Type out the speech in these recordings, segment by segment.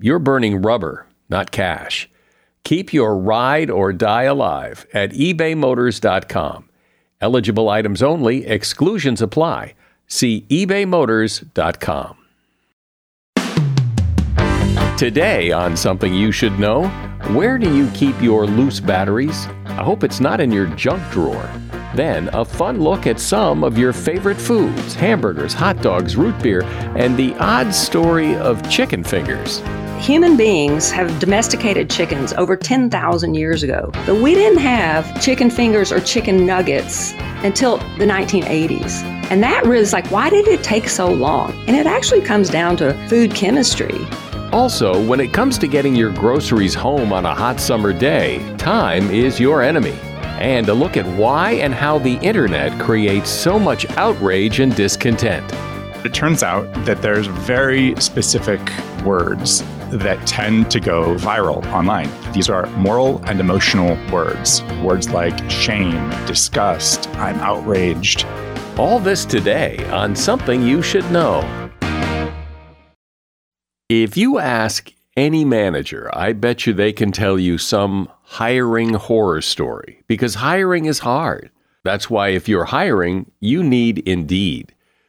you're burning rubber, not cash. Keep your ride or die alive at ebaymotors.com. Eligible items only, exclusions apply. See ebaymotors.com. Today, on Something You Should Know, where do you keep your loose batteries? I hope it's not in your junk drawer. Then, a fun look at some of your favorite foods hamburgers, hot dogs, root beer, and the odd story of chicken fingers. Human beings have domesticated chickens over 10,000 years ago, but we didn't have chicken fingers or chicken nuggets until the 1980s. And that was like, why did it take so long? And it actually comes down to food chemistry. Also, when it comes to getting your groceries home on a hot summer day, time is your enemy. And a look at why and how the internet creates so much outrage and discontent. It turns out that there's very specific words that tend to go viral online. These are moral and emotional words. Words like shame, disgust, I'm outraged. All this today on Something You Should Know. If you ask any manager, I bet you they can tell you some hiring horror story because hiring is hard. That's why if you're hiring, you need Indeed.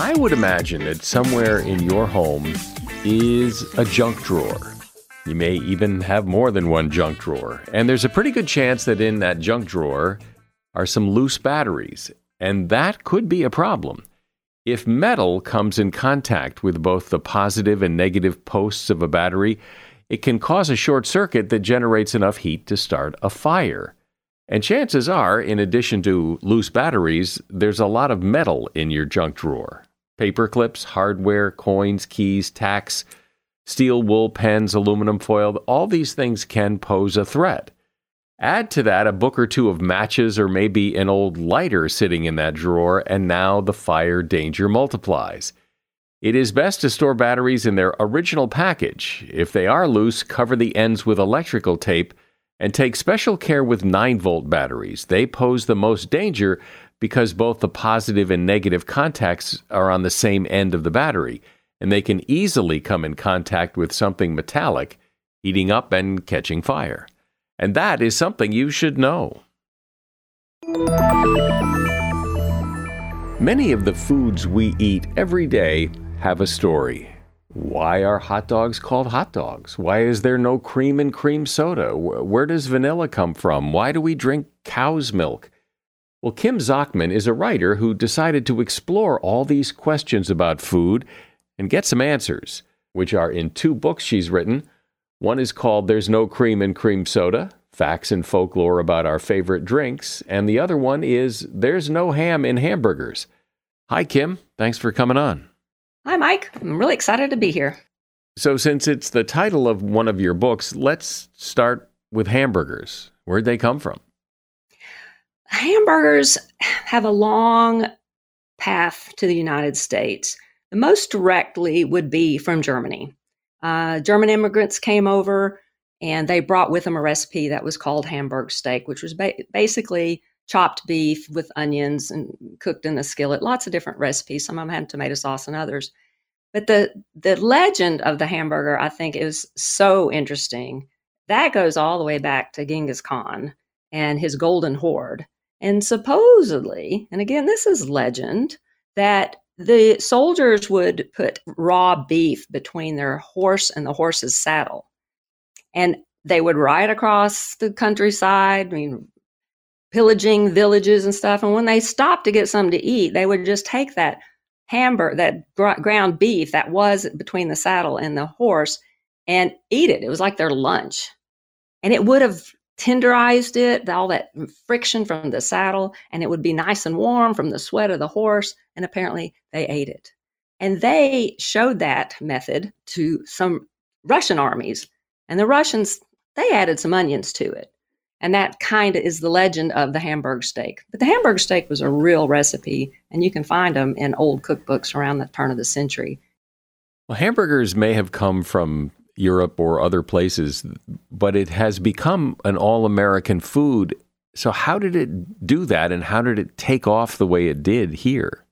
I would imagine that somewhere in your home is a junk drawer. You may even have more than one junk drawer. And there's a pretty good chance that in that junk drawer are some loose batteries. And that could be a problem. If metal comes in contact with both the positive and negative posts of a battery, it can cause a short circuit that generates enough heat to start a fire. And chances are, in addition to loose batteries, there's a lot of metal in your junk drawer paper clips, hardware, coins, keys, tacks, steel wool pens, aluminum foil, all these things can pose a threat. Add to that a book or two of matches or maybe an old lighter sitting in that drawer, and now the fire danger multiplies. It is best to store batteries in their original package. If they are loose, cover the ends with electrical tape and take special care with 9 volt batteries. They pose the most danger because both the positive and negative contacts are on the same end of the battery, and they can easily come in contact with something metallic, heating up and catching fire. And that is something you should know. Many of the foods we eat every day have a story. Why are hot dogs called hot dogs? Why is there no cream in cream soda? Where does vanilla come from? Why do we drink cow's milk? Well, Kim Zachman is a writer who decided to explore all these questions about food and get some answers, which are in two books she's written one is called There's No Cream in Cream Soda facts and folklore about our favorite drinks. And the other one is there's no ham in hamburgers. Hi, Kim. Thanks for coming on. Hi, Mike. I'm really excited to be here. So, since it's the title of one of your books, let's start with hamburgers. Where'd they come from? Hamburgers have a long path to the United States. The most directly would be from Germany. Uh, German immigrants came over and they brought with them a recipe that was called Hamburg steak, which was ba- basically chopped beef with onions and cooked in a skillet. Lots of different recipes. Some of them had tomato sauce and others. But the the legend of the hamburger, I think, is so interesting. That goes all the way back to Genghis Khan and his golden horde. And supposedly, and again, this is legend, that the soldiers would put raw beef between their horse and the horse's saddle. And they would ride across the countryside, I mean, pillaging villages and stuff. And when they stopped to get something to eat, they would just take that hamburger, that gr- ground beef that was between the saddle and the horse, and eat it. It was like their lunch. And it would have tenderized it, all that friction from the saddle, and it would be nice and warm from the sweat of the horse. And apparently they ate it. And they showed that method to some Russian armies. And the Russians, they added some onions to it. And that kind of is the legend of the Hamburg steak. But the Hamburg steak was a real recipe, and you can find them in old cookbooks around the turn of the century. Well, hamburgers may have come from Europe or other places, but it has become an all American food. So, how did it do that and how did it take off the way it did here?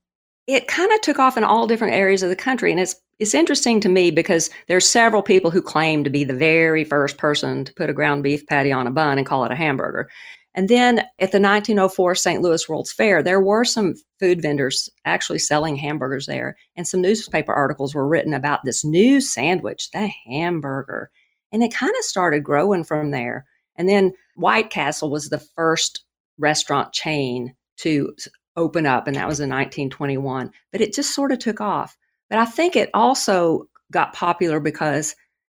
It kind of took off in all different areas of the country. And it's, it's interesting to me because there's several people who claim to be the very first person to put a ground beef patty on a bun and call it a hamburger. And then at the 1904 St. Louis World's Fair, there were some food vendors actually selling hamburgers there. And some newspaper articles were written about this new sandwich, the hamburger. And it kind of started growing from there. And then White Castle was the first restaurant chain to open up, and that was in 1921. But it just sort of took off. But I think it also got popular because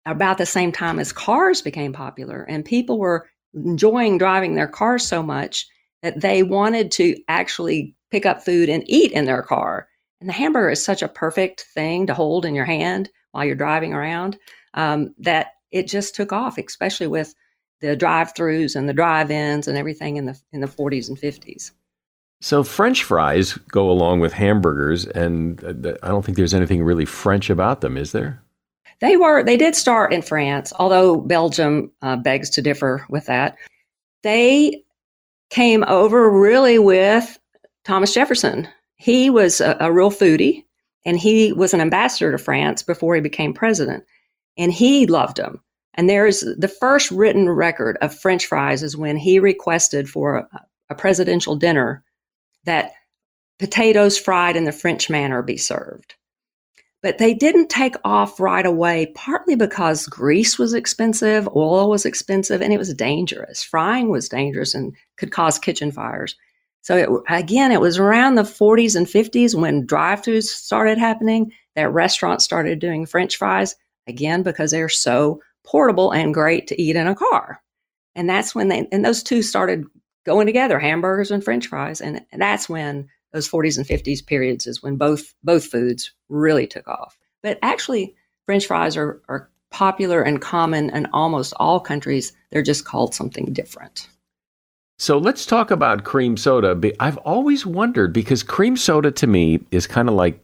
about the same time as cars became popular and people were enjoying driving their cars so much that they wanted to actually pick up food and eat in their car. And the hamburger is such a perfect thing to hold in your hand while you're driving around um, that it just took off, especially with the drive-throughs and the drive-ins and everything in the in the 40s and 50s. So French fries go along with hamburgers, and uh, I don't think there's anything really French about them, is there? They were they did start in France, although Belgium uh, begs to differ with that. They came over really with Thomas Jefferson. He was a, a real foodie, and he was an ambassador to France before he became president, and he loved them. And there's the first written record of French fries is when he requested for a, a presidential dinner that potatoes fried in the French manner be served. But they didn't take off right away, partly because grease was expensive, oil was expensive, and it was dangerous. Frying was dangerous and could cause kitchen fires. So, it, again, it was around the 40s and 50s when drive throughs started happening that restaurants started doing French fries, again, because they're so portable and great to eat in a car. And that's when they, and those two started going together hamburgers and French fries. And that's when those 40s and 50s periods is when both both foods really took off. But actually, French fries are, are popular and common in almost all countries. They're just called something different. So let's talk about cream soda. I've always wondered because cream soda to me is kind of like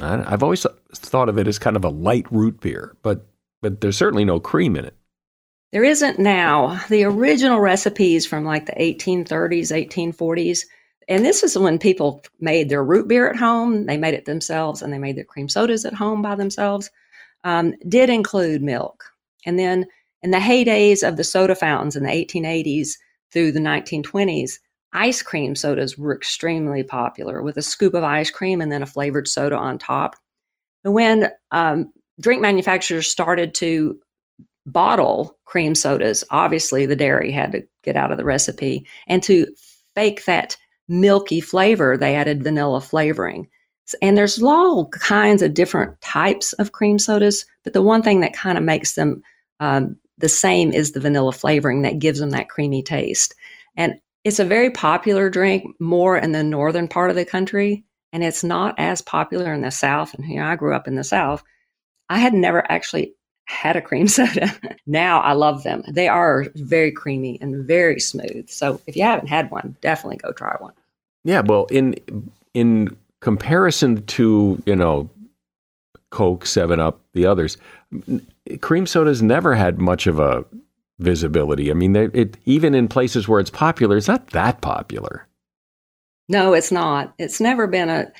I've always thought of it as kind of a light root beer, but but there's certainly no cream in it. There isn't now. The original recipes from like the 1830s, 1840s and this is when people made their root beer at home, they made it themselves, and they made their cream sodas at home by themselves, um, did include milk. And then in the heydays of the soda fountains in the 1880s through the 1920s, ice cream sodas were extremely popular with a scoop of ice cream and then a flavored soda on top. And when um, drink manufacturers started to bottle cream sodas, obviously the dairy had to get out of the recipe and to fake that milky flavor, they added vanilla flavoring. And there's all kinds of different types of cream sodas, but the one thing that kind of makes them um, the same is the vanilla flavoring that gives them that creamy taste. And it's a very popular drink more in the northern part of the country, and it's not as popular in the south. And you know, I grew up in the south. I had never actually had a cream soda. now I love them. They are very creamy and very smooth. So if you haven't had one, definitely go try one. Yeah, well, in in comparison to you know Coke, Seven Up, the others, cream soda's never had much of a visibility. I mean, it even in places where it's popular, it's not that popular. No, it's not. It's never been a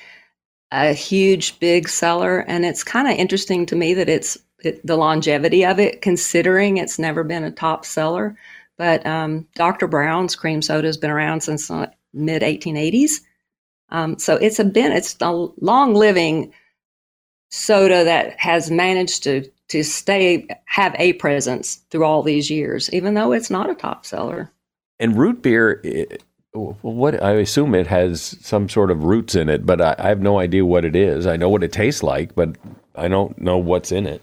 a huge big seller, and it's kind of interesting to me that it's the longevity of it, considering it's never been a top seller. But um, Dr. Brown's cream soda has been around since the mid 1880s. Um, so it's a been it's a long living soda that has managed to to stay have a presence through all these years, even though it's not a top seller. And root beer, it, what I assume it has some sort of roots in it, but I, I have no idea what it is. I know what it tastes like, but I don't know what's in it.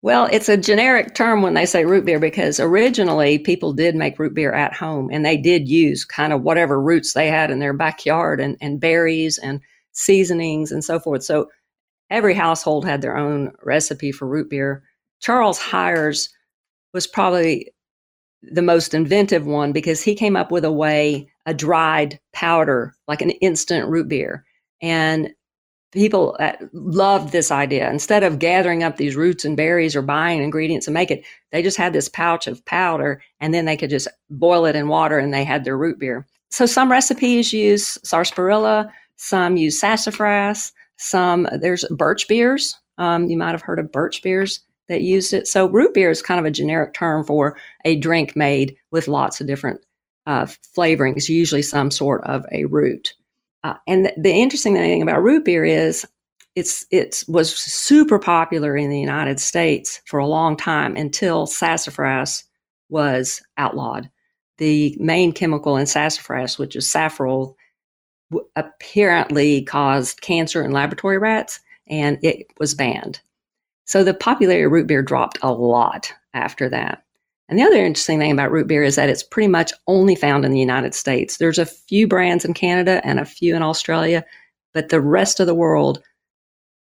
Well, it's a generic term when they say root beer because originally people did make root beer at home and they did use kind of whatever roots they had in their backyard and, and berries and seasonings and so forth. So every household had their own recipe for root beer. Charles Hires was probably the most inventive one because he came up with a way, a dried powder, like an instant root beer. And people uh, loved this idea. Instead of gathering up these roots and berries or buying ingredients and make it, they just had this pouch of powder and then they could just boil it in water and they had their root beer. So some recipes use sarsaparilla, some use sassafras, some there's birch beers. Um, you might have heard of birch beers that used it. So root beer is kind of a generic term for a drink made with lots of different uh, flavorings, usually some sort of a root. Uh, and the, interesting thing about root beer is it's it was super popular in the United States for a long time until sassafras was outlawed. The main chemical in sassafras, which is safrole, apparently caused cancer in laboratory rats, and it was banned. So the popularity of root beer dropped a lot after that. And the other interesting thing about root beer is that it's pretty much only found in the United States. There's a few brands in Canada and a few in Australia, but the rest of the world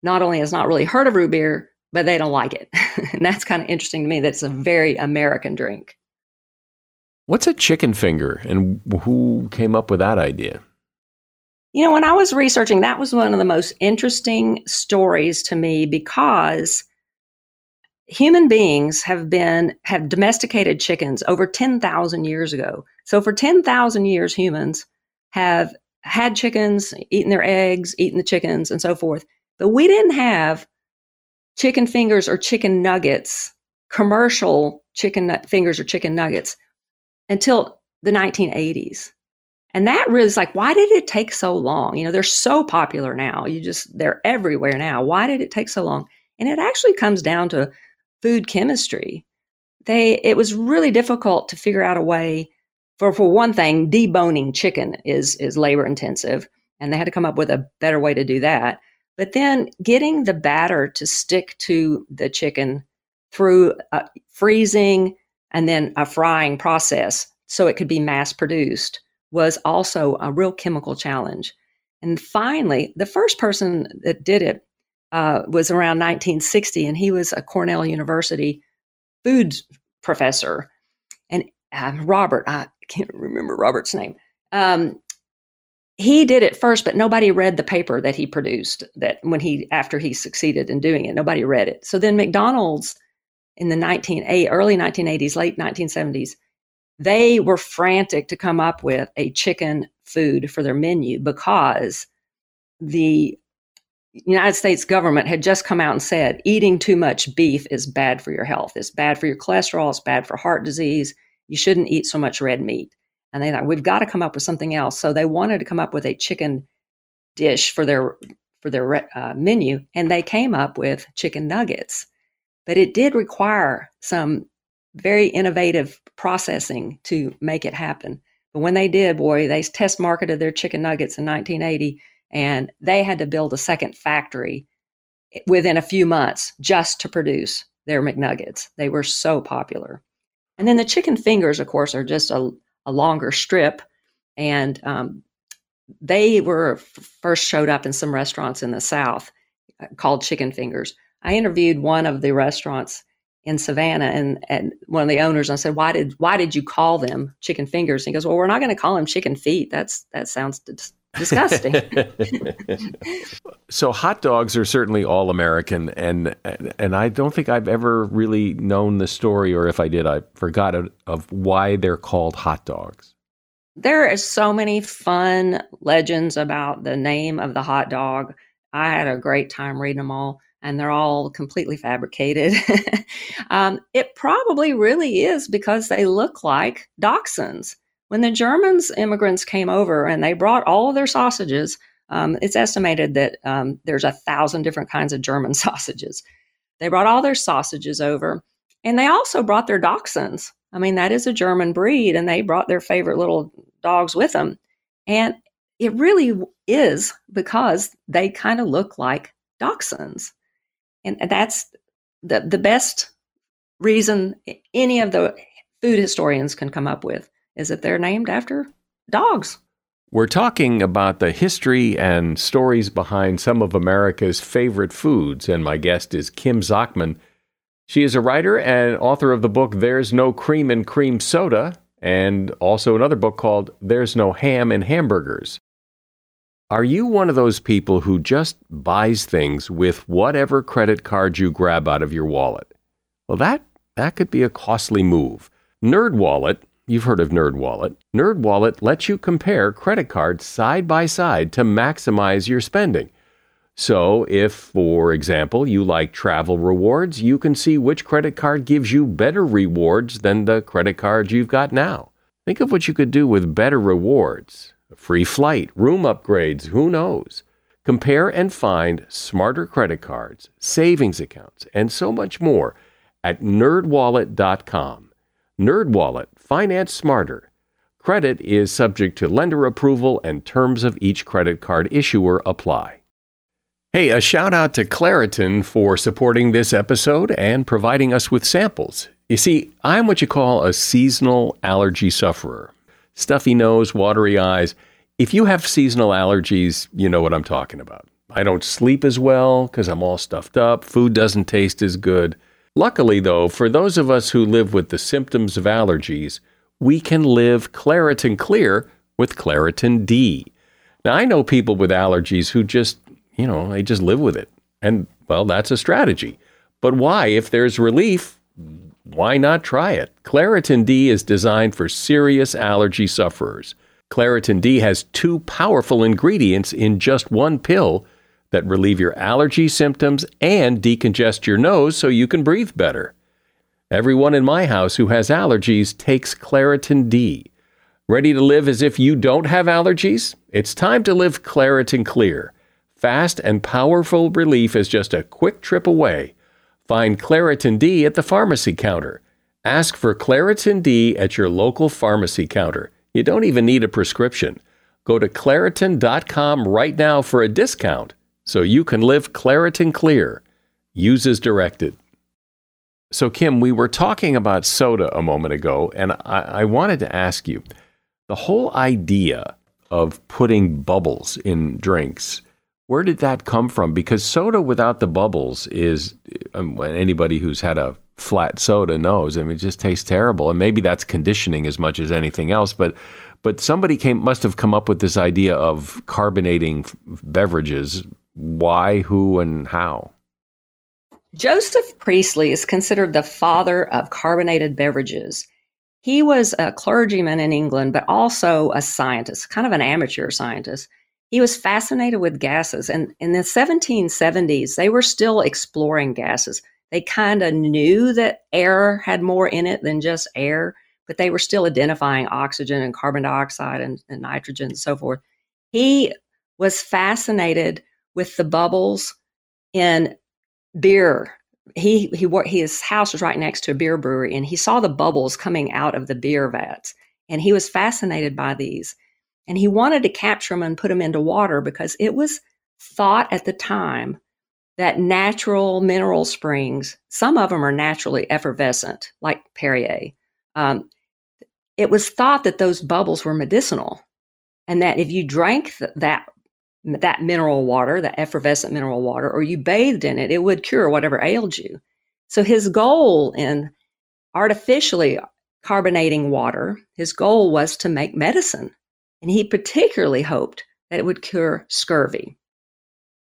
not only has not really heard of root beer, but they don't like it. and that's kind of interesting to me that it's a very American drink. What's a chicken finger and who came up with that idea? You know, when I was researching, that was one of the most interesting stories to me because human beings have been have domesticated chickens over 10,000 years ago. So for 10,000 years humans have had chickens, eaten their eggs, eaten the chickens and so forth. But we didn't have chicken fingers or chicken nuggets, commercial chicken fingers or chicken nuggets until the 1980s. And that really is like, why did it take so long? You know, they're so popular now. You just, they're everywhere now. Why did it take so long? And it actually comes down to food chemistry. They it was really difficult to figure out a way for for one thing, deboning chicken is is labor intensive, and they had to come up with a better way to do that. But then getting the batter to stick to the chicken through uh, freezing and then a frying process so it could be mass produced was also a real chemical challenge. And finally, the first person that did it uh, was around 1960, and he was a Cornell University food professor. And uh, Robert, I can't remember Robert's name. Um, he did it first, but nobody read the paper that he produced. That when he after he succeeded in doing it, nobody read it. So then McDonald's in the 19 early 1980s, late 1970s, they were frantic to come up with a chicken food for their menu because the United States government had just come out and said eating too much beef is bad for your health. It's bad for your cholesterol. It's bad for heart disease. You shouldn't eat so much red meat. And they thought we've got to come up with something else. So they wanted to come up with a chicken dish for their for their uh, menu, and they came up with chicken nuggets. But it did require some very innovative processing to make it happen. But when they did, boy, they test marketed their chicken nuggets in 1980 and they had to build a second factory within a few months just to produce their McNuggets. They were so popular. And then the chicken fingers, of course, are just a, a longer strip. And um, they were first showed up in some restaurants in the South uh, called chicken fingers. I interviewed one of the restaurants in Savannah and, and one of the owners, and I said, why did, why did you call them chicken fingers? And he goes, well, we're not going to call them chicken feet. That's, that sounds disgusting. so hot dogs are certainly all American, and and I don't think I've ever really known the story, or if I did, I forgot it, of why they're called hot dogs. There are so many fun legends about the name of the hot dog. I had a great time reading them all, and they're all completely fabricated. um, it probably really is because they look like dachshunds. When the Germans immigrants came over and they brought all of their sausages, um, it's estimated that um, there's a thousand different kinds of German sausages. They brought all their sausages over, and they also brought their dachshunds. I mean, that is a German breed, and they brought their favorite little dogs with them. And it really is because they kind of look like dachshunds. And that's the, the best reason any of the food historians can come up with is that they're named after dogs. We're talking about the history and stories behind some of America's favorite foods, and my guest is Kim Zachman. She is a writer and author of the book There's No Cream in Cream Soda, and also another book called There's No Ham in Hamburgers. Are you one of those people who just buys things with whatever credit card you grab out of your wallet? Well, that, that could be a costly move. NerdWallet You've heard of NerdWallet. NerdWallet lets you compare credit cards side by side to maximize your spending. So, if, for example, you like travel rewards, you can see which credit card gives you better rewards than the credit cards you've got now. Think of what you could do with better rewards. A free flight, room upgrades, who knows? Compare and find smarter credit cards, savings accounts, and so much more at nerdwallet.com. NerdWallet, finance smarter. Credit is subject to lender approval and terms of each credit card issuer apply. Hey, a shout out to Claritin for supporting this episode and providing us with samples. You see, I'm what you call a seasonal allergy sufferer. Stuffy nose, watery eyes. If you have seasonal allergies, you know what I'm talking about. I don't sleep as well because I'm all stuffed up. Food doesn't taste as good. Luckily, though, for those of us who live with the symptoms of allergies, we can live Claritin Clear with Claritin D. Now, I know people with allergies who just, you know, they just live with it. And, well, that's a strategy. But why? If there's relief, why not try it? Claritin D is designed for serious allergy sufferers. Claritin D has two powerful ingredients in just one pill that relieve your allergy symptoms and decongest your nose so you can breathe better. Everyone in my house who has allergies takes Claritin D. Ready to live as if you don't have allergies? It's time to live Claritin Clear. Fast and powerful relief is just a quick trip away. Find Claritin D at the pharmacy counter. Ask for Claritin D at your local pharmacy counter. You don't even need a prescription. Go to Claritin.com right now for a discount so you can live Claritin Clear. Use as directed. So, Kim, we were talking about soda a moment ago, and I, I wanted to ask you the whole idea of putting bubbles in drinks. Where did that come from? Because soda without the bubbles is, um, anybody who's had a flat soda knows. I mean, it just tastes terrible. And maybe that's conditioning as much as anything else. But but somebody came must have come up with this idea of carbonating beverages why, who, and how? Joseph Priestley is considered the father of carbonated beverages. He was a clergyman in England, but also a scientist, kind of an amateur scientist. He was fascinated with gases. And in the 1770s, they were still exploring gases. They kind of knew that air had more in it than just air, but they were still identifying oxygen and carbon dioxide and, and nitrogen and so forth. He was fascinated with the bubbles in beer. He he his house was right next to a beer brewery, and he saw the bubbles coming out of the beer vats, and he was fascinated by these, and he wanted to capture them and put them into water because it was thought at the time that natural mineral springs, some of them are naturally effervescent, like Perrier. Um, it was thought that those bubbles were medicinal, and that if you drank th- that that mineral water, that effervescent mineral water, or you bathed in it, it would cure whatever ailed you. So his goal in artificially carbonating water, his goal was to make medicine, and he particularly hoped that it would cure scurvy.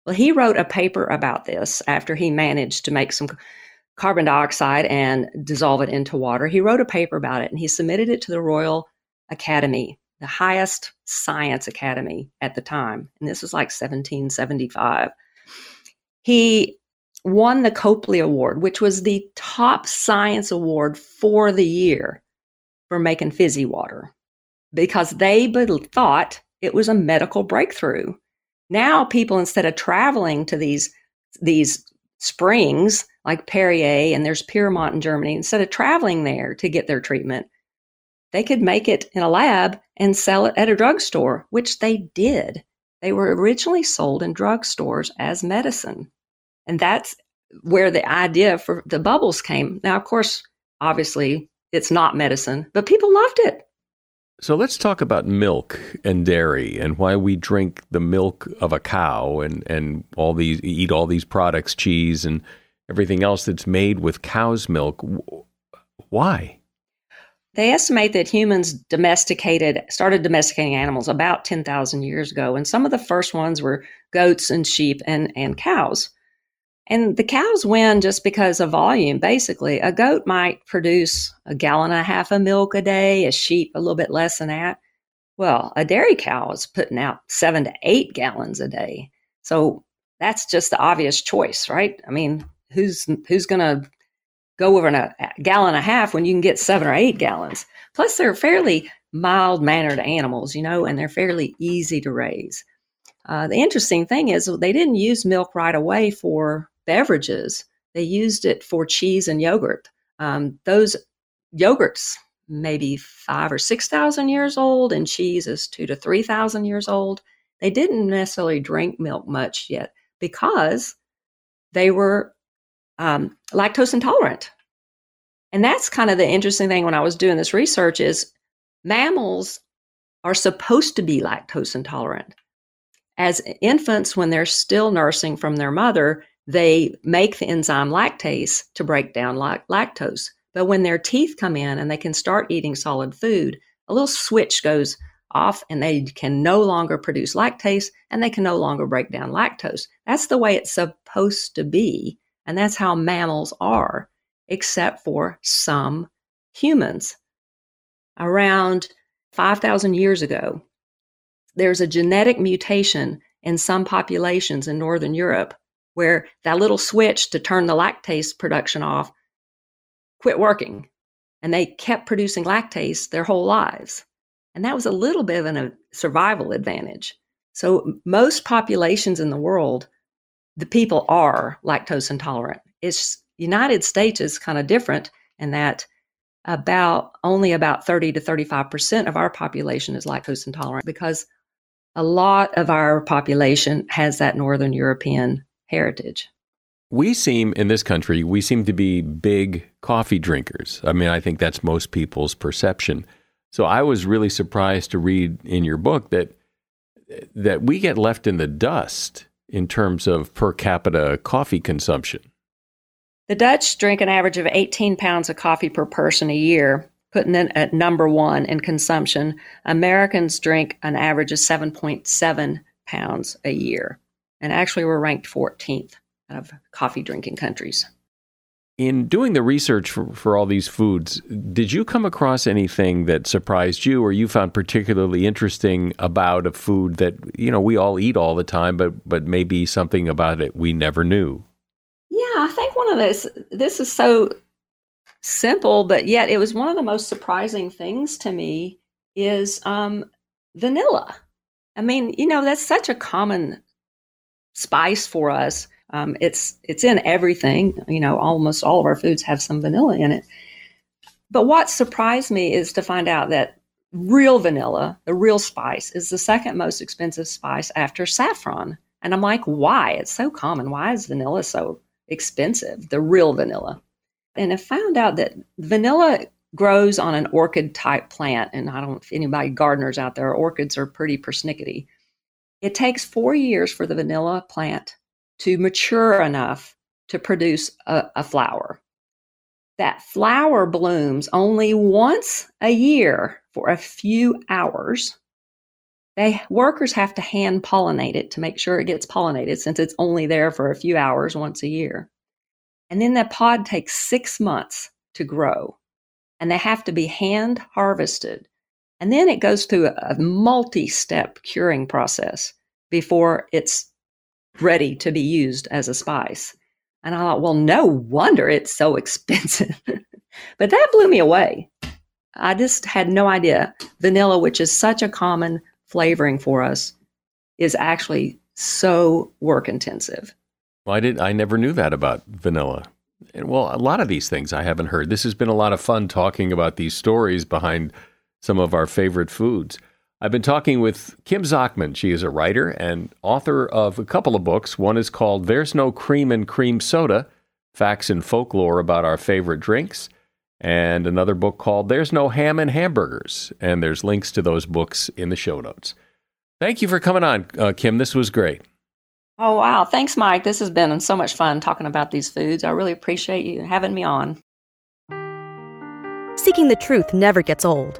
Well, he wrote a paper about this after he managed to make some carbon dioxide and dissolve it into water. He wrote a paper about it and he submitted it to the Royal Academy, the highest science academy at the time. And this was like 1775. He won the Copley Award, which was the top science award for the year for making fizzy water because they thought it was a medical breakthrough. Now people instead of traveling to these these springs like Perrier and there's Pyrmont in Germany, instead of traveling there to get their treatment, they could make it in a lab and sell it at a drugstore, which they did. They were originally sold in drugstores as medicine. And that's where the idea for the bubbles came. Now, of course, obviously, it's not medicine, but people loved it. So let's talk about milk and dairy and why we drink the milk of a cow and, and all these eat all these products, cheese and everything else that's made with cow's milk. Why? They estimate that humans domesticated started domesticating animals about 10,000 years ago and some of the first ones were goats and sheep and and cows. And the cows win just because of volume, basically. A goat might produce a gallon and a half of milk a day, a sheep a little bit less than that. Well, a dairy cow is putting out seven to eight gallons a day. So that's just the obvious choice, right? I mean, who's who's to go over a gallon and a half when you can get seven or eight gallons? Plus, they're fairly mild mannered animals, you know, and they're fairly easy to raise. Uh, the interesting thing is they didn't use milk right away for beverages. They used it for cheese and yogurt. Um, those yogurts maybe five or six thousand years old, and cheese is two to three thousand years old. They didn't necessarily drink milk much yet because they were um, lactose intolerant. And that's kind of the interesting thing when I was doing this research is mammals are supposed to be lactose intolerant. As infants, when they're still nursing from their mother, they make the enzyme lactase to break down lactose. But when their teeth come in and they can start eating solid food, a little switch goes off and they can no longer produce lactase and they can no longer break down lactose. That's the way it's supposed to be. And that's how mammals are, except for some humans. Around 5,000 years ago, there's a genetic mutation in some populations in Northern Europe where that little switch to turn the lactase production off quit working. And they kept producing lactase their whole lives. And that was a little bit of a survival advantage. So, most populations in the world, the people are lactose intolerant. It's United States is kind of different in that about only about 30 to 35% of our population is lactose intolerant because a lot of our population has that Northern European heritage. We seem in this country, we seem to be big coffee drinkers. I mean, I think that's most people's perception. So I was really surprised to read in your book that that we get left in the dust in terms of per capita coffee consumption. The Dutch drink an average of 18 pounds of coffee per person a year, putting it at number one in consumption. Americans drink an average of 7.7 pounds a year and actually we're ranked 14th of coffee drinking countries. In doing the research for, for all these foods, did you come across anything that surprised you or you found particularly interesting about a food that, you know, we all eat all the time, but but maybe something about it we never knew? Yeah, I think one of those this is so simple, but yet it was one of the most surprising things to me is um, vanilla. I mean, you know, that's such a common spice for us. Um, it's it's in everything. You know, almost all of our foods have some vanilla in it. But what surprised me is to find out that real vanilla, the real spice, is the second most expensive spice after saffron. And I'm like, why? It's so common. Why is vanilla so expensive? The real vanilla. And I found out that vanilla grows on an orchid type plant. And I don't know if anybody gardeners out there, orchids are pretty persnickety. It takes four years for the vanilla plant to mature enough to produce a, a flower. That flower blooms only once a year for a few hours. They workers have to hand pollinate it to make sure it gets pollinated since it's only there for a few hours once a year. And then that pod takes six months to grow and they have to be hand harvested. And then it goes through a multi step curing process before it's ready to be used as a spice. And I thought, well, no wonder it's so expensive. but that blew me away. I just had no idea. Vanilla, which is such a common flavoring for us, is actually so work intensive. Well, I did. I never knew that about vanilla. And well, a lot of these things I haven't heard. This has been a lot of fun talking about these stories behind some of our favorite foods. I've been talking with Kim Zachman. She is a writer and author of a couple of books. One is called There's No Cream in Cream Soda Facts and Folklore About Our Favorite Drinks, and another book called There's No Ham in Hamburgers. And there's links to those books in the show notes. Thank you for coming on, uh, Kim. This was great. Oh, wow. Thanks, Mike. This has been so much fun talking about these foods. I really appreciate you having me on. Seeking the truth never gets old.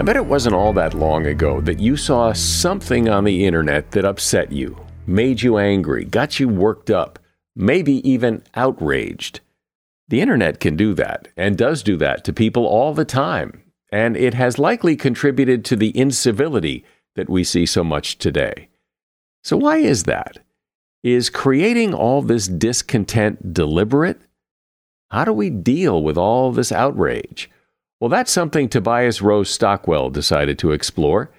I bet it wasn't all that long ago that you saw something on the internet that upset you, made you angry, got you worked up, maybe even outraged. The internet can do that and does do that to people all the time, and it has likely contributed to the incivility that we see so much today. So, why is that? Is creating all this discontent deliberate? How do we deal with all this outrage? Well, that's something Tobias Rose Stockwell decided to explore.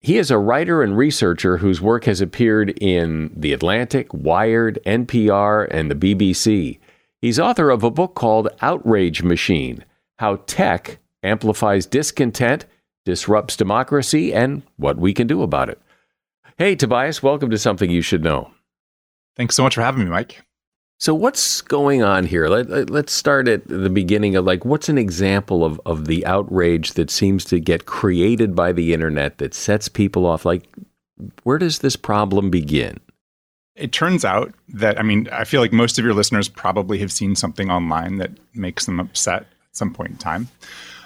He is a writer and researcher whose work has appeared in The Atlantic, Wired, NPR, and the BBC. He's author of a book called Outrage Machine How Tech Amplifies Discontent, Disrupts Democracy, and What We Can Do About It. Hey, Tobias, welcome to Something You Should Know. Thanks so much for having me, Mike. So what's going on here? Let, us start at the beginning of like what's an example of, of the outrage that seems to get created by the internet that sets people off? Like where does this problem begin? It turns out that I mean, I feel like most of your listeners probably have seen something online that makes them upset at some point in time.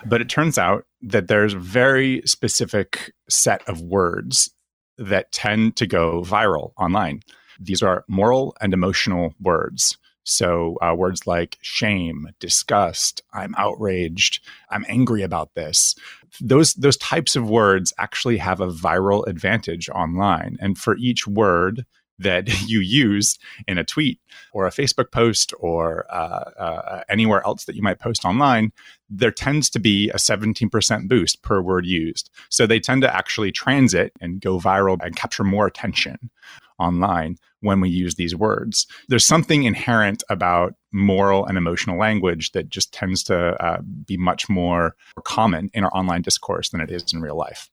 But it turns out that there's a very specific set of words that tend to go viral online. These are moral and emotional words. So, uh, words like shame, disgust, I'm outraged, I'm angry about this. Those, those types of words actually have a viral advantage online. And for each word that you use in a tweet or a Facebook post or uh, uh, anywhere else that you might post online, there tends to be a 17% boost per word used. So they tend to actually transit and go viral and capture more attention online when we use these words. There's something inherent about moral and emotional language that just tends to uh, be much more common in our online discourse than it is in real life.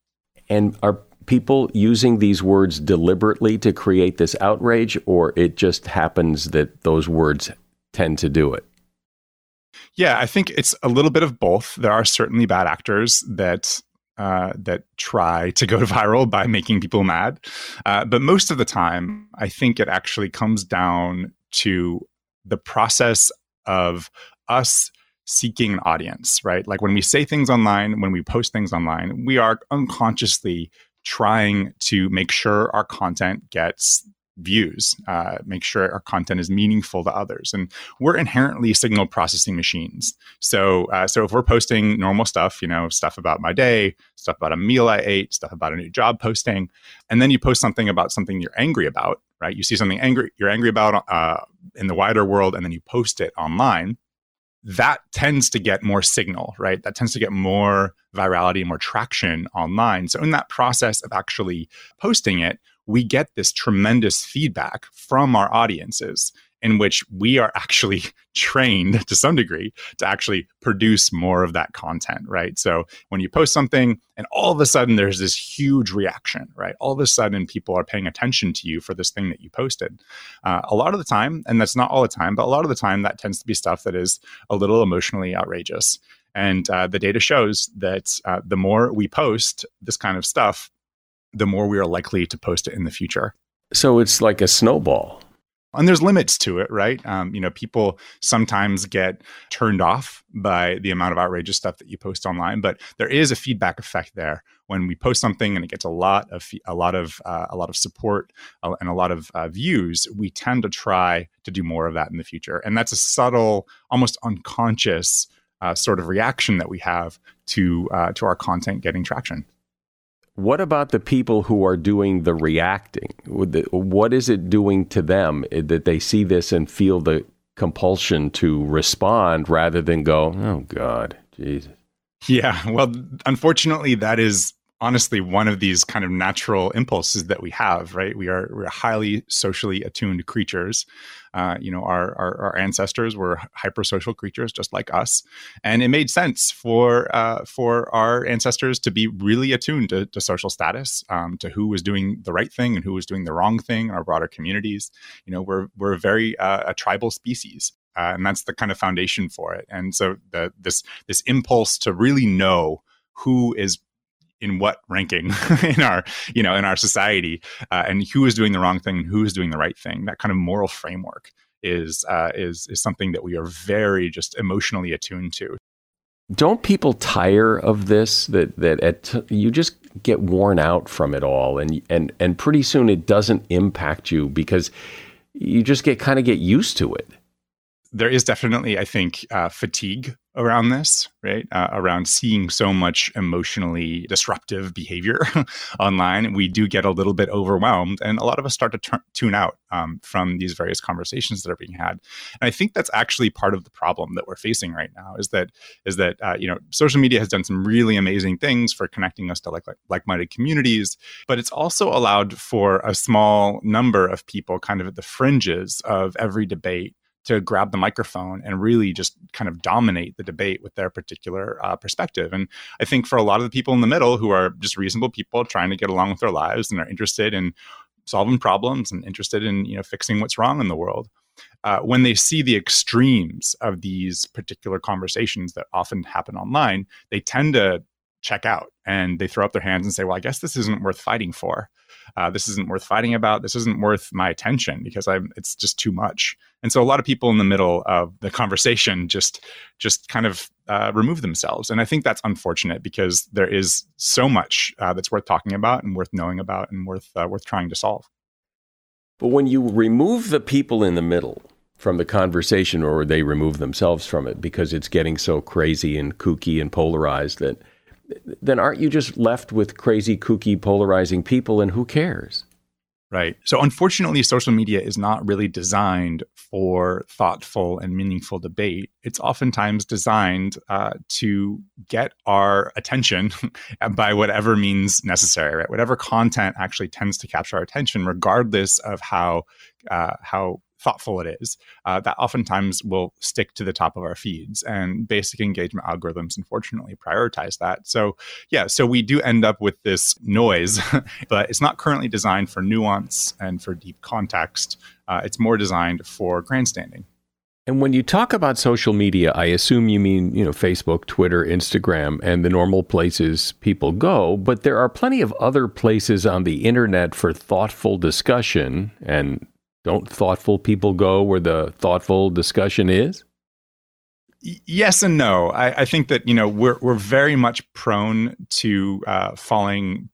And are people using these words deliberately to create this outrage, or it just happens that those words tend to do it? Yeah, I think it's a little bit of both. There are certainly bad actors that uh, that try to go viral by making people mad. Uh, but most of the time, I think it actually comes down to the process of us seeking an audience, right? Like when we say things online, when we post things online, we are unconsciously trying to make sure our content gets views, uh, make sure our content is meaningful to others. And we're inherently signal processing machines. So, uh, so if we're posting normal stuff, you know, stuff about my day, stuff about a meal I ate, stuff about a new job posting, and then you post something about something you're angry about, right? You see something angry you're angry about uh, in the wider world, and then you post it online. That tends to get more signal, right? That tends to get more virality, more traction online. So, in that process of actually posting it, we get this tremendous feedback from our audiences in which we are actually trained to some degree to actually produce more of that content, right? So when you post something and all of a sudden there's this huge reaction, right? All of a sudden people are paying attention to you for this thing that you posted. Uh, a lot of the time, and that's not all the time, but a lot of the time that tends to be stuff that is a little emotionally outrageous. And uh, the data shows that uh, the more we post this kind of stuff, the more we are likely to post it in the future. So it's like a snowball. And there's limits to it, right? Um, you know, people sometimes get turned off by the amount of outrageous stuff that you post online, but there is a feedback effect there. When we post something and it gets a lot of a lot of uh, a lot of support uh, and a lot of uh, views, we tend to try to do more of that in the future, and that's a subtle, almost unconscious uh, sort of reaction that we have to uh, to our content getting traction. What about the people who are doing the reacting? What is it doing to them eh, that they see this and feel the compulsion to respond rather than go, oh, God, Jesus? Yeah, well, unfortunately, that is honestly one of these kind of natural impulses that we have right? We are we're highly socially attuned creatures. Uh, you know our, our, our ancestors were hypersocial creatures just like us. And it made sense for uh, for our ancestors to be really attuned to, to social status um, to who was doing the right thing and who was doing the wrong thing in our broader communities. You know we're we're a very uh, a tribal species uh, and that's the kind of foundation for it. And so the, this this impulse to really know who is in what ranking in our you know in our society uh, and who is doing the wrong thing and who is doing the right thing. That kind of moral framework is uh, is is something that we are very just emotionally attuned to. Don't people tire of this that that at, you just get worn out from it all and and and pretty soon it doesn't impact you because you just get kind of get used to it? There is definitely, I think, uh, fatigue around this, right? Uh, around seeing so much emotionally disruptive behavior online. We do get a little bit overwhelmed, and a lot of us start to tune out um, from these various conversations that are being had. And I think that's actually part of the problem that we're facing right now. Is that is that uh, you know social media has done some really amazing things for connecting us to like like minded communities, but it's also allowed for a small number of people, kind of at the fringes of every debate to grab the microphone and really just kind of dominate the debate with their particular uh, perspective. And I think for a lot of the people in the middle who are just reasonable people trying to get along with their lives and are interested in solving problems and interested in you know fixing what's wrong in the world, uh, when they see the extremes of these particular conversations that often happen online, they tend to check out and they throw up their hands and say, "Well, I guess this isn't worth fighting for." Uh, this isn't worth fighting about. This isn't worth my attention because I'm it's just too much. And so a lot of people in the middle of the conversation just just kind of uh, remove themselves. And I think that's unfortunate because there is so much uh, that's worth talking about and worth knowing about and worth uh, worth trying to solve. But when you remove the people in the middle from the conversation, or they remove themselves from it because it's getting so crazy and kooky and polarized that then aren't you just left with crazy, kooky, polarizing people and who cares? Right. So, unfortunately, social media is not really designed for thoughtful and meaningful debate. It's oftentimes designed uh, to get our attention by whatever means necessary, right? Whatever content actually tends to capture our attention, regardless of how uh, how thoughtful it is, uh, that oftentimes will stick to the top of our feeds. And basic engagement algorithms, unfortunately, prioritize that. So, yeah, so we do end up with this noise, but it's not currently designed for nuance and for deep context. Uh, it's more designed for grandstanding. And when you talk about social media, I assume you mean, you know, Facebook, Twitter, Instagram, and the normal places people go, but there are plenty of other places on the internet for thoughtful discussion. And don't thoughtful people go where the thoughtful discussion is? yes and no. I, I, think that you know we're we're very much prone to uh, falling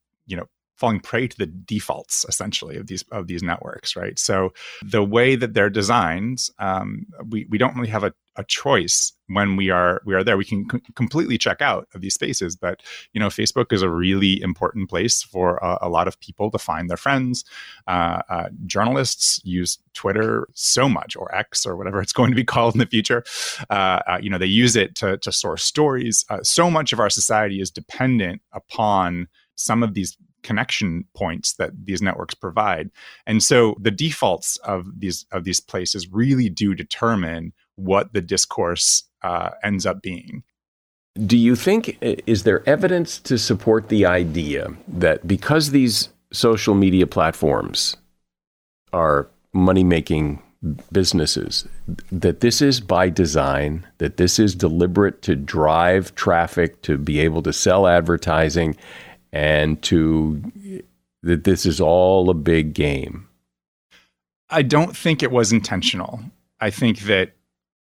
falling prey to the defaults essentially of these of these networks, right? So the way that they're designed, um, we we don't really have a, a choice when we are we are there. We can c- completely check out of these spaces, but you know, Facebook is a really important place for a, a lot of people to find their friends. Uh, uh, journalists use Twitter so much, or X, or whatever it's going to be called in the future. Uh, uh you know, they use it to to source stories. Uh, so much of our society is dependent upon some of these connection points that these networks provide. And so the defaults of these of these places really do determine what the discourse uh, ends up being. Do you think is there evidence to support the idea that because these social media platforms are money making businesses that this is by design that this is deliberate to drive traffic to be able to sell advertising and to that this is all a big game? I don't think it was intentional. I think that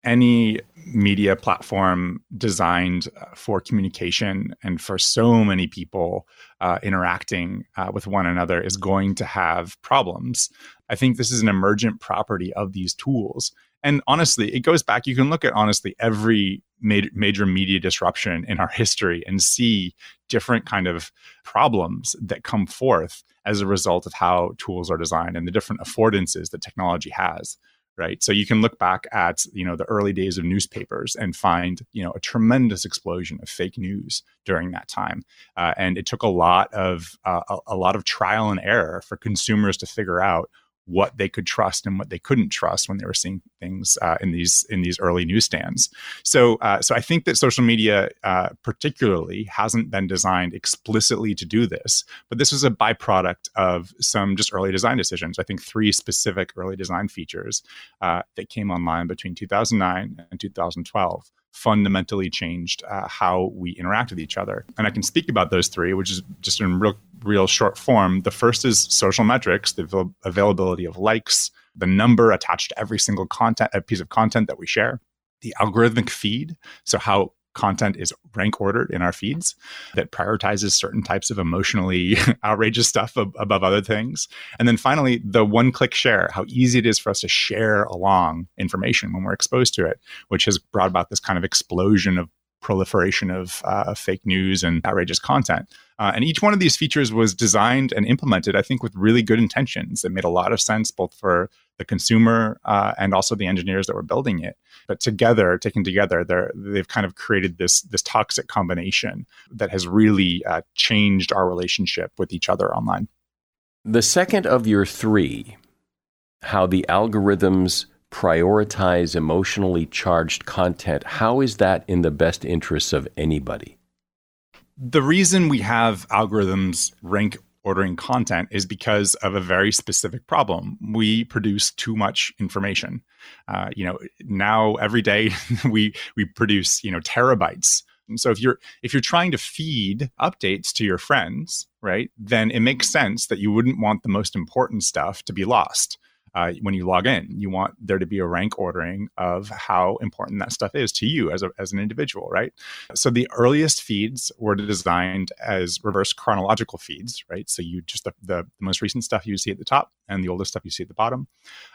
any media platform designed uh, for communication and for so many people uh, interacting uh, with one another is going to have problems. I think this is an emergent property of these tools. And honestly, it goes back, you can look at honestly every major media disruption in our history and see different kind of problems that come forth as a result of how tools are designed and the different affordances that technology has right? So you can look back at you know the early days of newspapers and find you know a tremendous explosion of fake news during that time. Uh, and it took a lot of uh, a, a lot of trial and error for consumers to figure out what they could trust and what they couldn't trust when they were seeing things uh, in these in these early newsstands. So, uh, so I think that social media, uh, particularly, hasn't been designed explicitly to do this, but this was a byproduct of some just early design decisions. I think three specific early design features uh, that came online between 2009 and 2012 fundamentally changed uh, how we interact with each other. And I can speak about those three, which is just in real, real short form. The first is social metrics, the avail- availability of likes, the number attached to every single content, a piece of content that we share. The algorithmic feed, so how content is rank ordered in our feeds that prioritizes certain types of emotionally outrageous stuff ab- above other things. And then finally, the one click share, how easy it is for us to share along information when we're exposed to it, which has brought about this kind of explosion of proliferation of uh, fake news and outrageous content. Uh, and each one of these features was designed and implemented, I think, with really good intentions. It made a lot of sense both for the consumer uh, and also the engineers that were building it. But together, taken together, they're, they've kind of created this this toxic combination that has really uh, changed our relationship with each other online. The second of your three, how the algorithms prioritize emotionally charged content, how is that in the best interests of anybody? The reason we have algorithms rank ordering content is because of a very specific problem. We produce too much information. Uh, you know, now every day we we produce you know terabytes. And so if you're if you're trying to feed updates to your friends, right, then it makes sense that you wouldn't want the most important stuff to be lost uh, when you log in. You want there to be a rank ordering of how important that stuff is to you as, a, as an individual, right? So the earliest feeds were designed as reverse chronological feeds, right? So you just the, the, most recent stuff you see at the top and the oldest stuff you see at the bottom.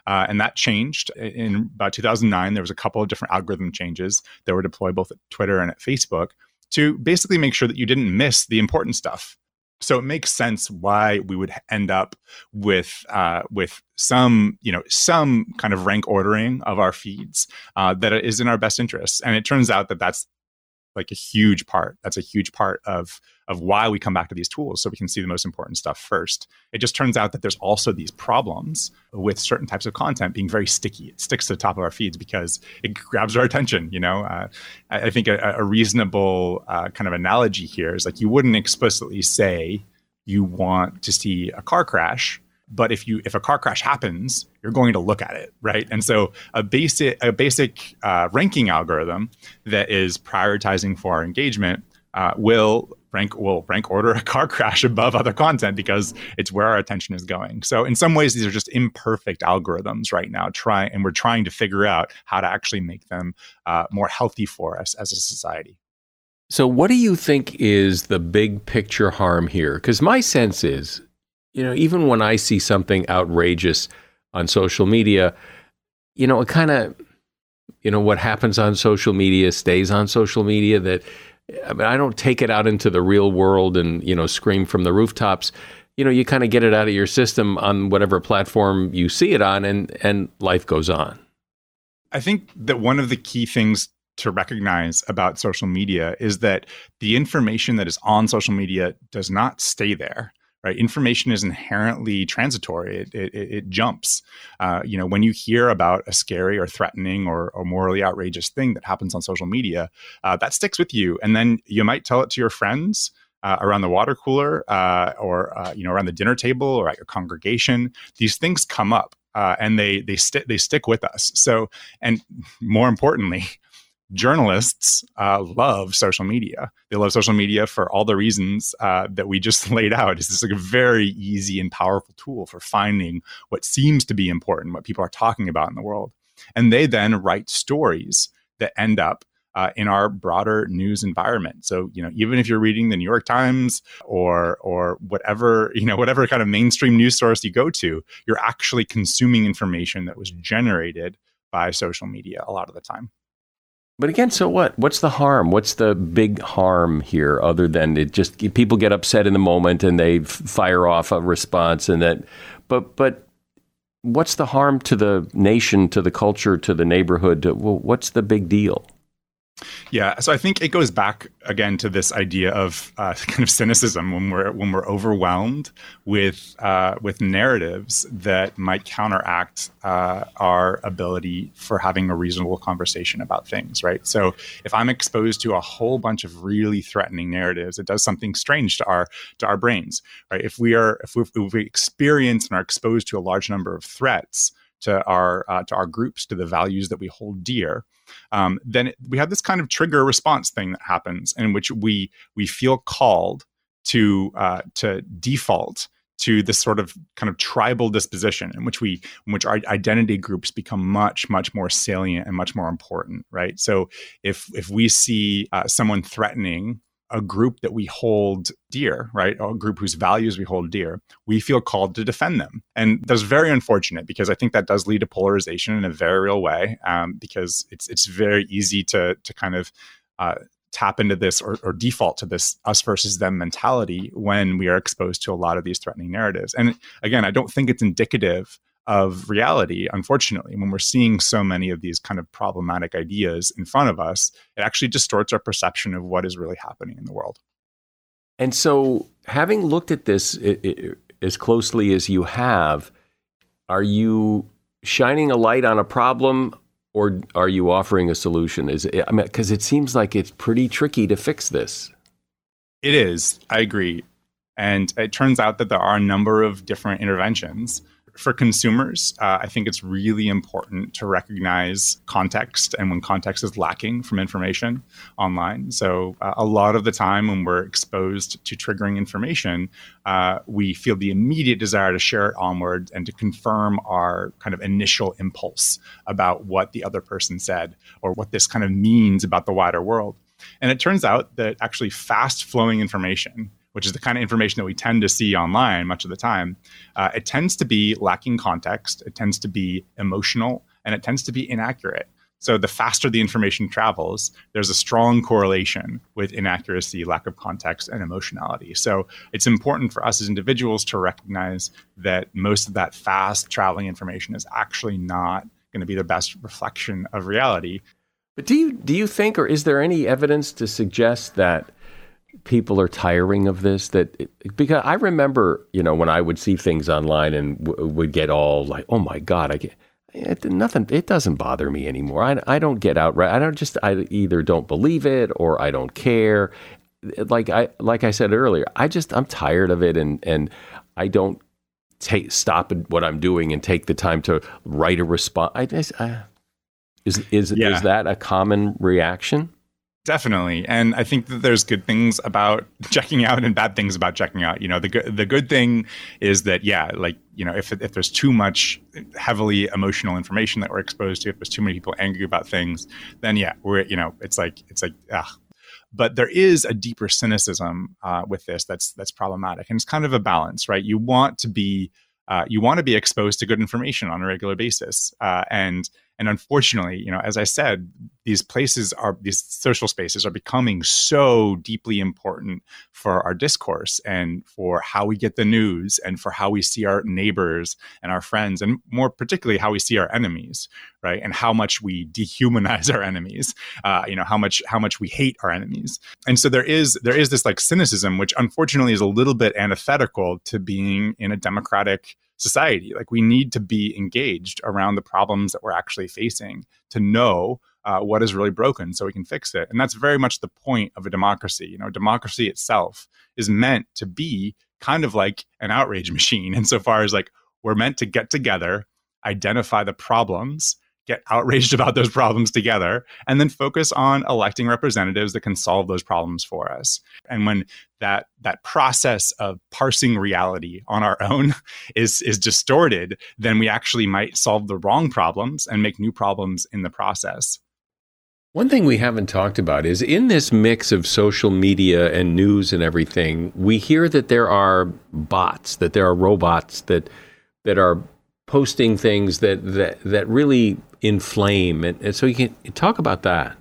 Uh, and that changed in about 2009. There was a couple of different algorithm changes that were deployed both at Twitter and at Facebook to basically make sure that you didn't miss the important stuff so it makes sense why we would end up with uh, with some you know some kind of rank ordering of our feeds uh, that is in our best interests and it turns out that that's like a huge part. That's a huge part of of why we come back to these tools so we can see the most important stuff first. It just turns out that there's also these problems with certain types of content being very sticky. It sticks to the top of our feeds because it grabs our attention. You know, uh, I, think a, a reasonable uh, kind of analogy here is like you wouldn't explicitly say you want to see a car crash but if you if a car crash happens, you're going to look at it, right? And so a basic a basic uh, ranking algorithm that is prioritizing for our engagement uh, will rank will rank order a car crash above other content because it's where our attention is going. So in some ways, these are just imperfect algorithms right now. Try and we're trying to figure out how to actually make them uh, more healthy for us as a society. So, what do you think is the big picture harm here? Because my sense is, you know, even when I see something outrageous on social media, you know, it kind of, you know, what happens on social media stays on social media. That I mean, I don't take it out into the real world and you know scream from the rooftops. You know, you kind of get it out of your system on whatever platform you see it on, and and life goes on. I think that one of the key things to recognize about social media is that the information that is on social media does not stay there right? Information is inherently transitory. It, it, it jumps. Uh, you know when you hear about a scary or threatening or, or morally outrageous thing that happens on social media uh, that sticks with you. And then you might tell it to your friends uh, around the water cooler uh, or uh, you know around the dinner table or at your congregation. These things come up uh, and they they stick they stick with us. So and more importantly journalists uh, love social media. They love social media for all the reasons uh, that we just laid out. It's like a very easy and powerful tool for finding what seems to be important, what people are talking about in the world. And they then write stories that end up uh, in our broader news environment. So, you know, even if you're reading the New York Times or or whatever, you know, whatever kind of mainstream news source you go to, you're actually consuming information that was generated by social media a lot of the time. But again, so what? What's the harm? What's the big harm here other than it just people get upset in the moment and they fire off a response and that but but what's the harm to the nation, to the culture, to the neighborhood? To, well, what's the big deal? Yeah, so I think it goes back again to this idea of uh, kind of cynicism when we're when we're overwhelmed with uh, with narratives that might counteract uh, our ability for having a reasonable conversation about things, right? So if I'm exposed to a whole bunch of really threatening narratives, it does something strange to our to our brains, right? If we are if we, if we experience and are exposed to a large number of threats to our uh, to our groups, to the values that we hold dear um, then we have this kind of trigger response thing that happens in which we we feel called to uh, to default to this sort of kind of tribal disposition in which we in which our identity groups become much much more salient and much more important right? So if if we see uh, someone threatening a group that we hold dear, right? A group whose values we hold dear, we feel called to defend them. And that's very unfortunate because I think that does lead to polarization in a very real way um, because it's it's very easy to to kind of uh, tap into this or, or, default to this us versus them mentality when we are exposed to a lot of these threatening narratives. And again, I don't think it's indicative of reality, unfortunately, when we're seeing so many of these kind of problematic ideas in front of us, it actually distorts our perception of what is really happening in the world. And so, having looked at this it, it, as closely as you have, are you shining a light on a problem or are you offering a solution? Is it, I mean, because it seems like it's pretty tricky to fix this. It is. I agree. And it turns out that there are a number of different interventions for consumers, uh, I think it's really important to recognize context and when context is lacking from information online. So, uh, a lot of the time when we're exposed to triggering information, uh, we feel the immediate desire to share it onward and to confirm our kind of initial impulse about what the other person said or what this kind of means about the wider world. And it turns out that actually fast flowing information which is the kind of information that we tend to see online much of the time, uh, it tends to be lacking context, it tends to be emotional, and it tends to be inaccurate. So the faster the information travels, there's a strong correlation with inaccuracy, lack of context, and emotionality. So it's important for us as individuals to recognize that most of that fast traveling information is actually not going to be the best reflection of reality. But do you do you think, or is there any evidence to suggest that people are tiring of this that because I remember you know when I would see things online and w- would get all like oh my god I get it, nothing it doesn't bother me anymore I, I don't get outright I don't just I either don't believe it or I don't care like I like I said earlier I just I'm tired of it and and I don't take stop what I'm doing and take the time to write a response. I, I, uh, is is yeah. is that a common reaction? Definitely, and I think that there's good things about checking out and bad things about checking out. You know, the good the good thing is that yeah, like you know, if if there's too much heavily emotional information that we're exposed to, if there's too many people angry about things, then yeah, we're you know, it's like it's like ah. But there is a deeper cynicism uh, with this that's that's problematic, and it's kind of a balance, right? You want to be uh, you want to be exposed to good information on a regular basis, uh, and and unfortunately, you know, as I said, these places are these social spaces are becoming so deeply important for our discourse and for how we get the news and for how we see our neighbors and our friends and more particularly how we see our enemies, right? And how much we dehumanize our enemies, uh, you know, how much how much we hate our enemies. And so there is there is this like cynicism, which unfortunately is a little bit antithetical to being in a democratic society. Like we need to be engaged around the problems that we're actually facing to know uh, what is really broken so we can fix it. And that's very much the point of a democracy. You know, democracy itself is meant to be kind of like an outrage machine insofar as like we're meant to get together, identify the problems, get outraged about those problems together and then focus on electing representatives that can solve those problems for us. And when that that process of parsing reality on our own is is distorted then we actually might solve the wrong problems and make new problems in the process. One thing we haven't talked about is in this mix of social media and news and everything, we hear that there are bots, that there are robots that that are posting things that that, that really inflame. And, and so you can talk about that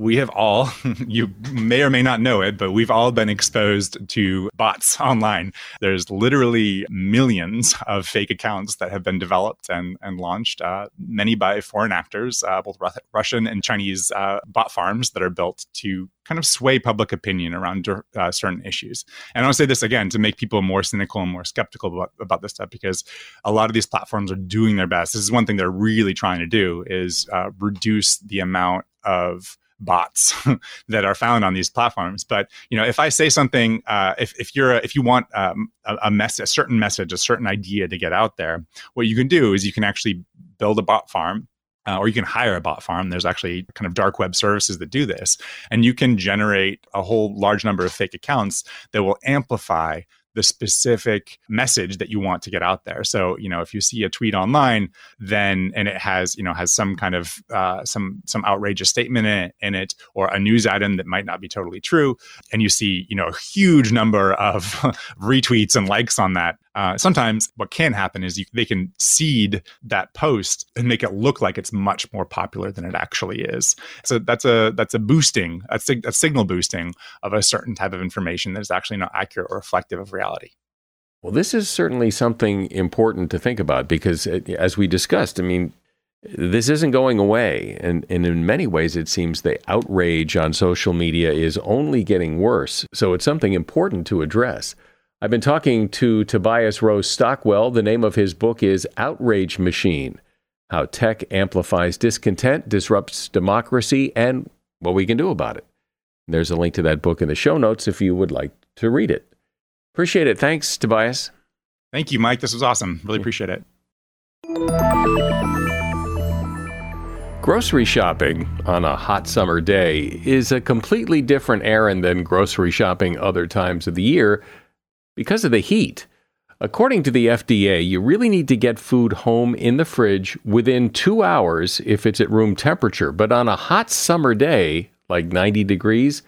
we have all, you may or may not know it, but we've all been exposed to bots online. There's literally millions of fake accounts that have been developed and, and launched, uh, many by foreign actors, uh, both Russian and Chinese uh, bot farms that are built to kind of sway public opinion around uh, certain issues. And I'll say this again to make people more cynical and more skeptical about, about, this stuff because a lot of these platforms are doing their best. This is one thing they're really trying to do is uh, reduce the amount of bots that are found on these platforms. But you know, if I say something, uh, if if you're a, if you want um, a, a message, a certain message, a certain idea to get out there, what you can do is you can actually build a bot farm. Uh, or you can hire a bot farm. There's actually kind of dark web services that do this. And you can generate a whole large number of fake accounts that will amplify the specific message that you want to get out there. So, you know, if you see a tweet online, then and it has, you know, has some kind of uh, some some outrageous statement in it, in it, or a news item that might not be totally true, and you see, you know, a huge number of retweets and likes on that, uh, sometimes what can happen is you, they can seed that post and make it look like it's much more popular than it actually is. So that's a that's a boosting, a, sig- a signal boosting of a certain type of information that is actually not accurate or reflective of reality. Well, this is certainly something important to think about because, uh, as we discussed, I mean, this isn't going away. And, and in many ways, it seems the outrage on social media is only getting worse. So it's something important to address. I've been talking to Tobias Rose Stockwell. The name of his book is Outrage Machine How Tech Amplifies Discontent, Disrupts Democracy, and What We Can Do About It. There's a link to that book in the show notes if you would like to read it. Appreciate it. Thanks, Tobias. Thank you, Mike. This was awesome. Really appreciate it. Grocery shopping on a hot summer day is a completely different errand than grocery shopping other times of the year because of the heat. According to the FDA, you really need to get food home in the fridge within two hours if it's at room temperature. But on a hot summer day, like 90 degrees,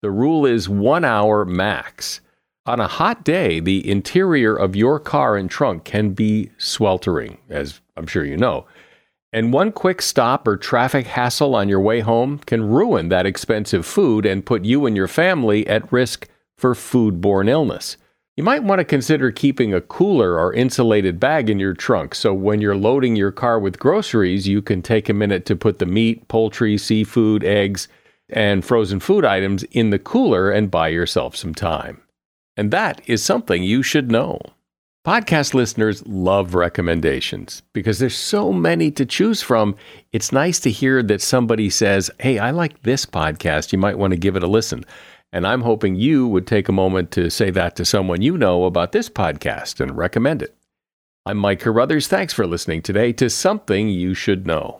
the rule is one hour max. On a hot day, the interior of your car and trunk can be sweltering, as I'm sure you know. And one quick stop or traffic hassle on your way home can ruin that expensive food and put you and your family at risk for foodborne illness. You might want to consider keeping a cooler or insulated bag in your trunk so when you're loading your car with groceries, you can take a minute to put the meat, poultry, seafood, eggs, and frozen food items in the cooler and buy yourself some time. And that is something you should know. Podcast listeners love recommendations because there's so many to choose from. It's nice to hear that somebody says, Hey, I like this podcast. You might want to give it a listen. And I'm hoping you would take a moment to say that to someone you know about this podcast and recommend it. I'm Mike Carruthers. Thanks for listening today to Something You Should Know.